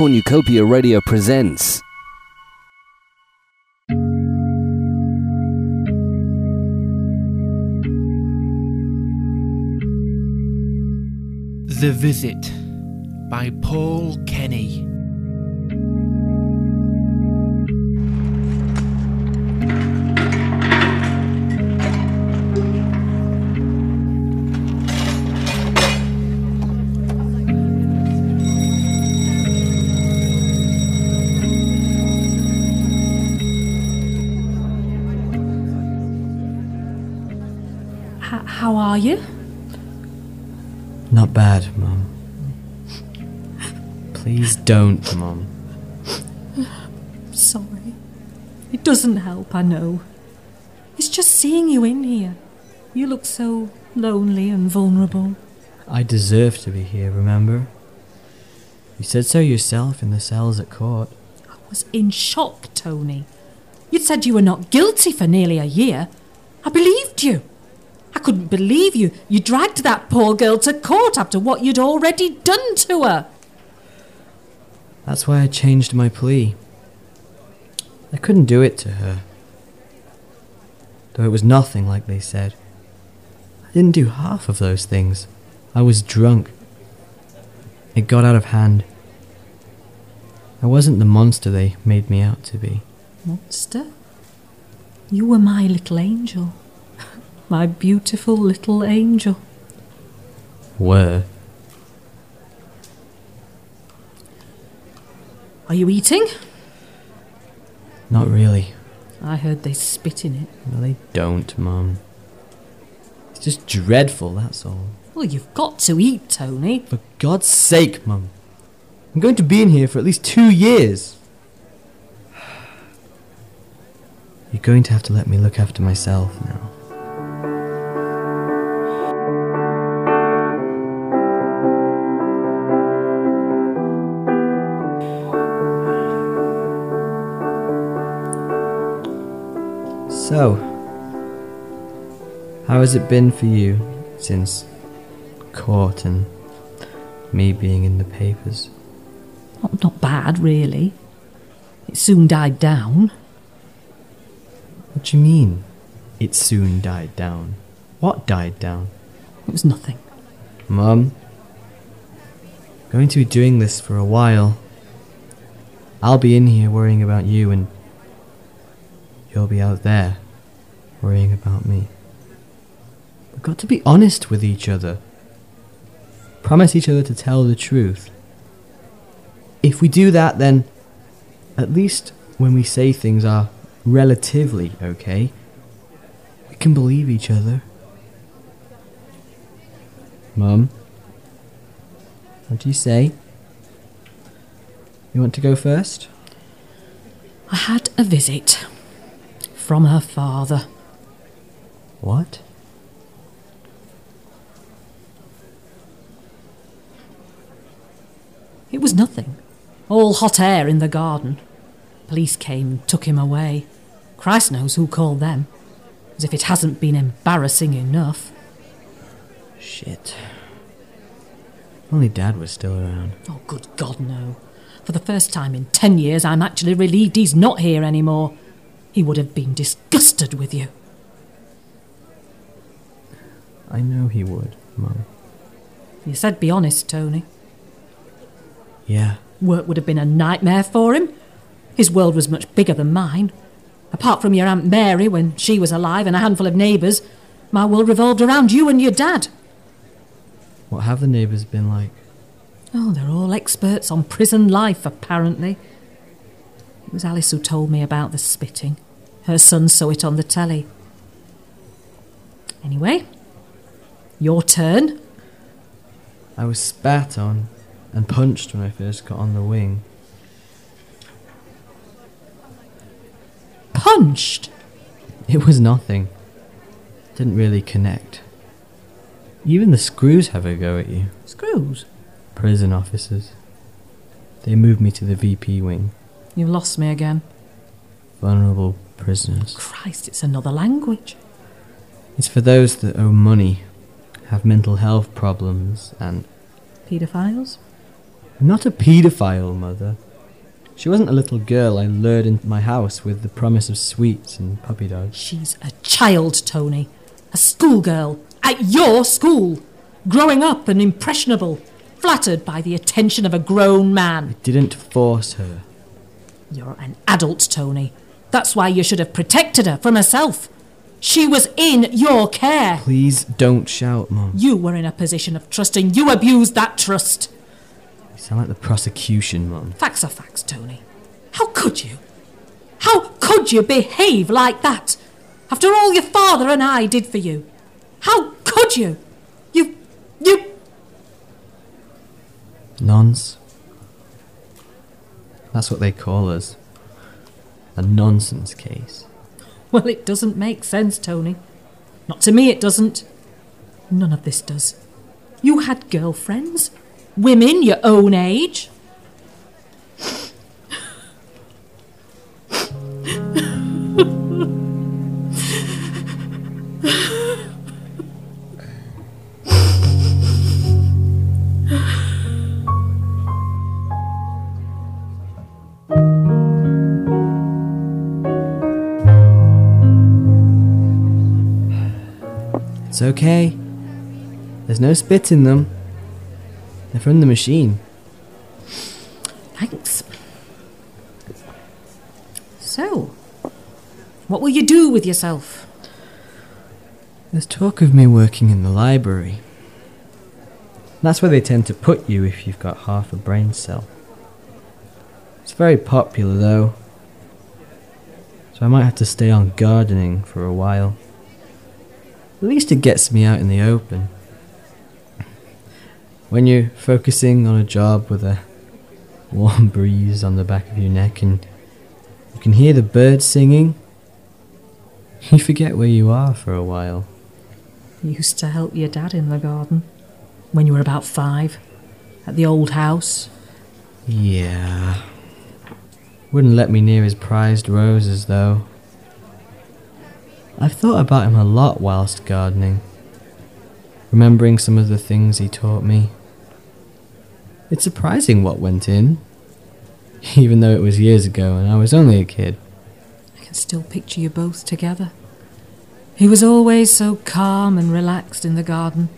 Cornucopia Radio presents. The Visit by Paul Kenny. Are you? Not bad, Mum. Please don't, Mum. Sorry. It doesn't help, I know. It's just seeing you in here. You look so lonely and vulnerable. I deserve to be here, remember? You said so yourself in the cells at court. I was in shock, Tony. You'd said you were not guilty for nearly a year. I believed you. I couldn't believe you. You dragged that poor girl to court after what you'd already done to her. That's why I changed my plea. I couldn't do it to her. Though it was nothing like they said. I didn't do half of those things. I was drunk. It got out of hand. I wasn't the monster they made me out to be. Monster? You were my little angel. My beautiful little angel. Where? Are you eating? Not really. I heard they spit in it. No, they don't, Mum. It's just dreadful, that's all. Well, you've got to eat, Tony. For God's sake, Mum. I'm going to be in here for at least two years. You're going to have to let me look after myself now. So, how has it been for you since court and me being in the papers? Not, not bad, really. It soon died down. What do you mean? It soon died down. What died down? It was nothing. Mum, going to be doing this for a while. I'll be in here worrying about you, and you'll be out there worrying about me. We've got to be honest with each other. Promise each other to tell the truth. If we do that, then at least when we say things are relatively okay, we can believe each other. Mum? What do you say? You want to go first? I had a visit from her father. What? It was nothing. All hot air in the garden. Police came and took him away. Christ knows who called them. As if it hasn't been embarrassing enough. Shit. Only Dad was still around. Oh, good God, no. For the first time in ten years, I'm actually relieved he's not here anymore. He would have been disgusted with you. I know he would, Mum. You said be honest, Tony. Yeah. Work would have been a nightmare for him. His world was much bigger than mine. Apart from your Aunt Mary when she was alive and a handful of neighbours, my world revolved around you and your dad. What have the neighbours been like? Oh, they're all experts on prison life, apparently. It was Alice who told me about the spitting. Her son saw it on the telly. Anyway, your turn. I was spat on and punched when I first got on the wing. Punched. It was nothing. Didn't really connect. Even the screws have a go at you. Screws. Prison officers. They moved me to the VP wing. You've lost me again. Vulnerable prisoners. Christ, it's another language. It's for those that owe money, have mental health problems, and Paedophiles? I'm not a paedophile, Mother. She wasn't a little girl I lured into my house with the promise of sweets and puppy dogs. She's a child, Tony. A schoolgirl. At your school. Growing up and impressionable. Flattered by the attention of a grown man. I didn't force her. You're an adult, Tony. That's why you should have protected her from herself. She was in your care. Please don't shout, Mum. You were in a position of trust and you abused that trust. You sound like the prosecution, Mum. Facts are facts, Tony. How could you? How could you behave like that? After all your father and I did for you. How could you? You. you. Nonce. That's what they call us. A nonsense case. Well, it doesn't make sense, Tony. Not to me, it doesn't. None of this does. You had girlfriends, women your own age. It's okay. There's no spit in them. They're from the machine. Thanks. So, what will you do with yourself? There's talk of me working in the library. That's where they tend to put you if you've got half a brain cell. It's very popular though. So I might have to stay on gardening for a while. At least it gets me out in the open. When you're focusing on a job with a warm breeze on the back of your neck and you can hear the birds singing, you forget where you are for a while. You used to help your dad in the garden when you were about five at the old house. Yeah. Wouldn't let me near his prized roses, though. I've thought about him a lot whilst gardening, remembering some of the things he taught me. It's surprising what went in, even though it was years ago and I was only a kid. I can still picture you both together. He was always so calm and relaxed in the garden,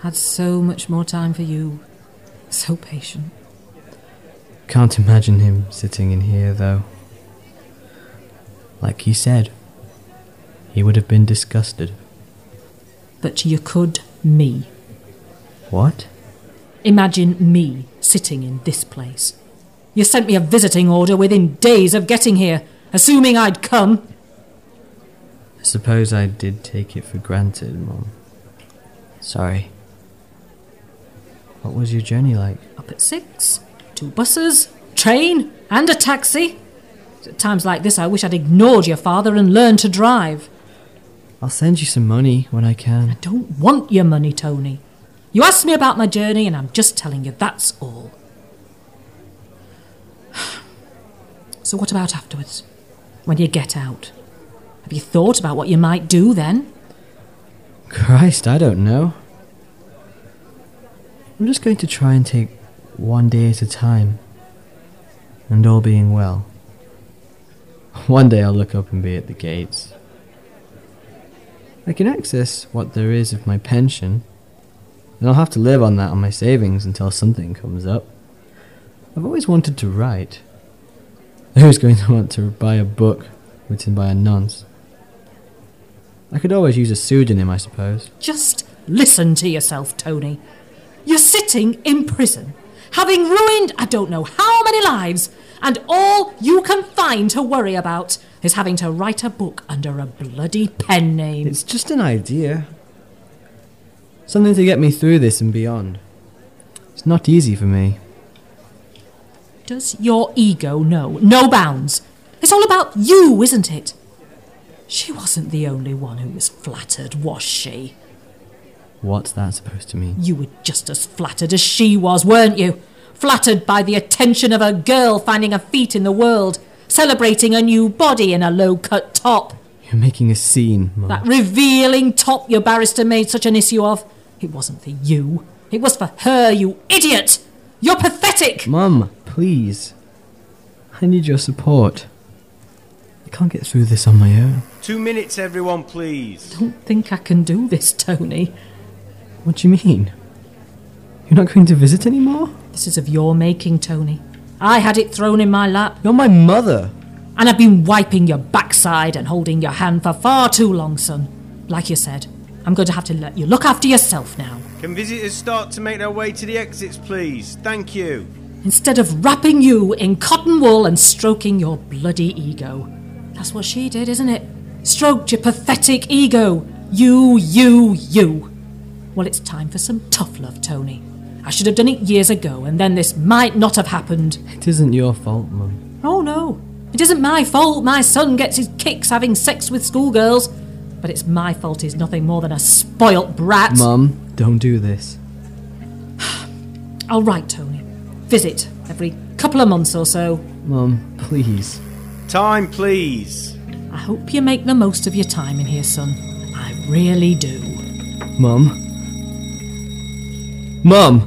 had so much more time for you, so patient. Can't imagine him sitting in here, though. Like he said, he would have been disgusted. But you could me. What? Imagine me sitting in this place. You sent me a visiting order within days of getting here, assuming I'd come. I suppose I did take it for granted, Mom. Sorry. What was your journey like? Up at six, two buses, train, and a taxi. At times like this, I wish I'd ignored your father and learned to drive. I'll send you some money when I can. I don't want your money, Tony. You asked me about my journey, and I'm just telling you that's all. So, what about afterwards? When you get out? Have you thought about what you might do then? Christ, I don't know. I'm just going to try and take one day at a time. And all being well. One day I'll look up and be at the gates. I can access what there is of my pension, and I'll have to live on that on my savings until something comes up. I've always wanted to write. Who's going to want to buy a book written by a nonce? I could always use a pseudonym, I suppose. Just listen to yourself, Tony. You're sitting in prison, having ruined I don't know how many lives, and all you can find to worry about is having to write a book under a bloody pen name. It's just an idea. Something to get me through this and beyond. It's not easy for me. Does your ego know no bounds? It's all about you, isn't it? She wasn't the only one who was flattered, was she? What's that supposed to mean? You were just as flattered as she was, weren't you? Flattered by the attention of a girl finding a feat in the world, celebrating a new body in a low cut top. You're making a scene, Mum. That revealing top your barrister made such an issue of. It wasn't for you. It was for her, you idiot! You're pathetic! Mum, please. I need your support. I can't get through this on my own. Two minutes, everyone, please. Don't think I can do this, Tony. What do you mean? You're not going to visit anymore? This is of your making, Tony. I had it thrown in my lap, You're my mother. and I've been wiping your backside and holding your hand for far too long, son. Like you said, I'm going to have to let you look after yourself now. Can visitors start to make their way to the exits, please? Thank you. Instead of wrapping you in cotton wool and stroking your bloody ego. That's what she did, isn't it? Stroked your pathetic ego. You, you, you. Well, it's time for some tough love, Tony. I should have done it years ago, and then this might not have happened. It isn't your fault, Mum. Oh no, it isn't my fault my son gets his kicks having sex with schoolgirls. But it's my fault he's nothing more than a spoilt brat. Mum, don't do this. All right, Tony. Visit every couple of months or so. Mum, please. Time, please. I hope you make the most of your time in here, son. I really do. Mum. Mum!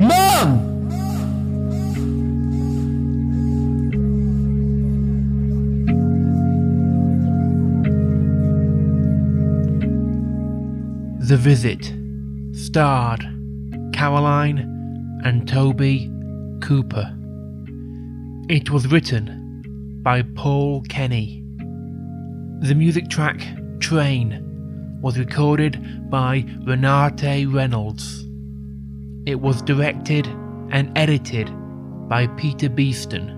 Mom! The Visit starred Caroline and Toby Cooper. It was written by Paul Kenny. The music track Train was recorded by Renate Reynolds. It was directed and edited by Peter Beeston.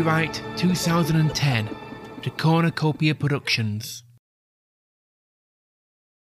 Copyright 2010 to Cornucopia Productions.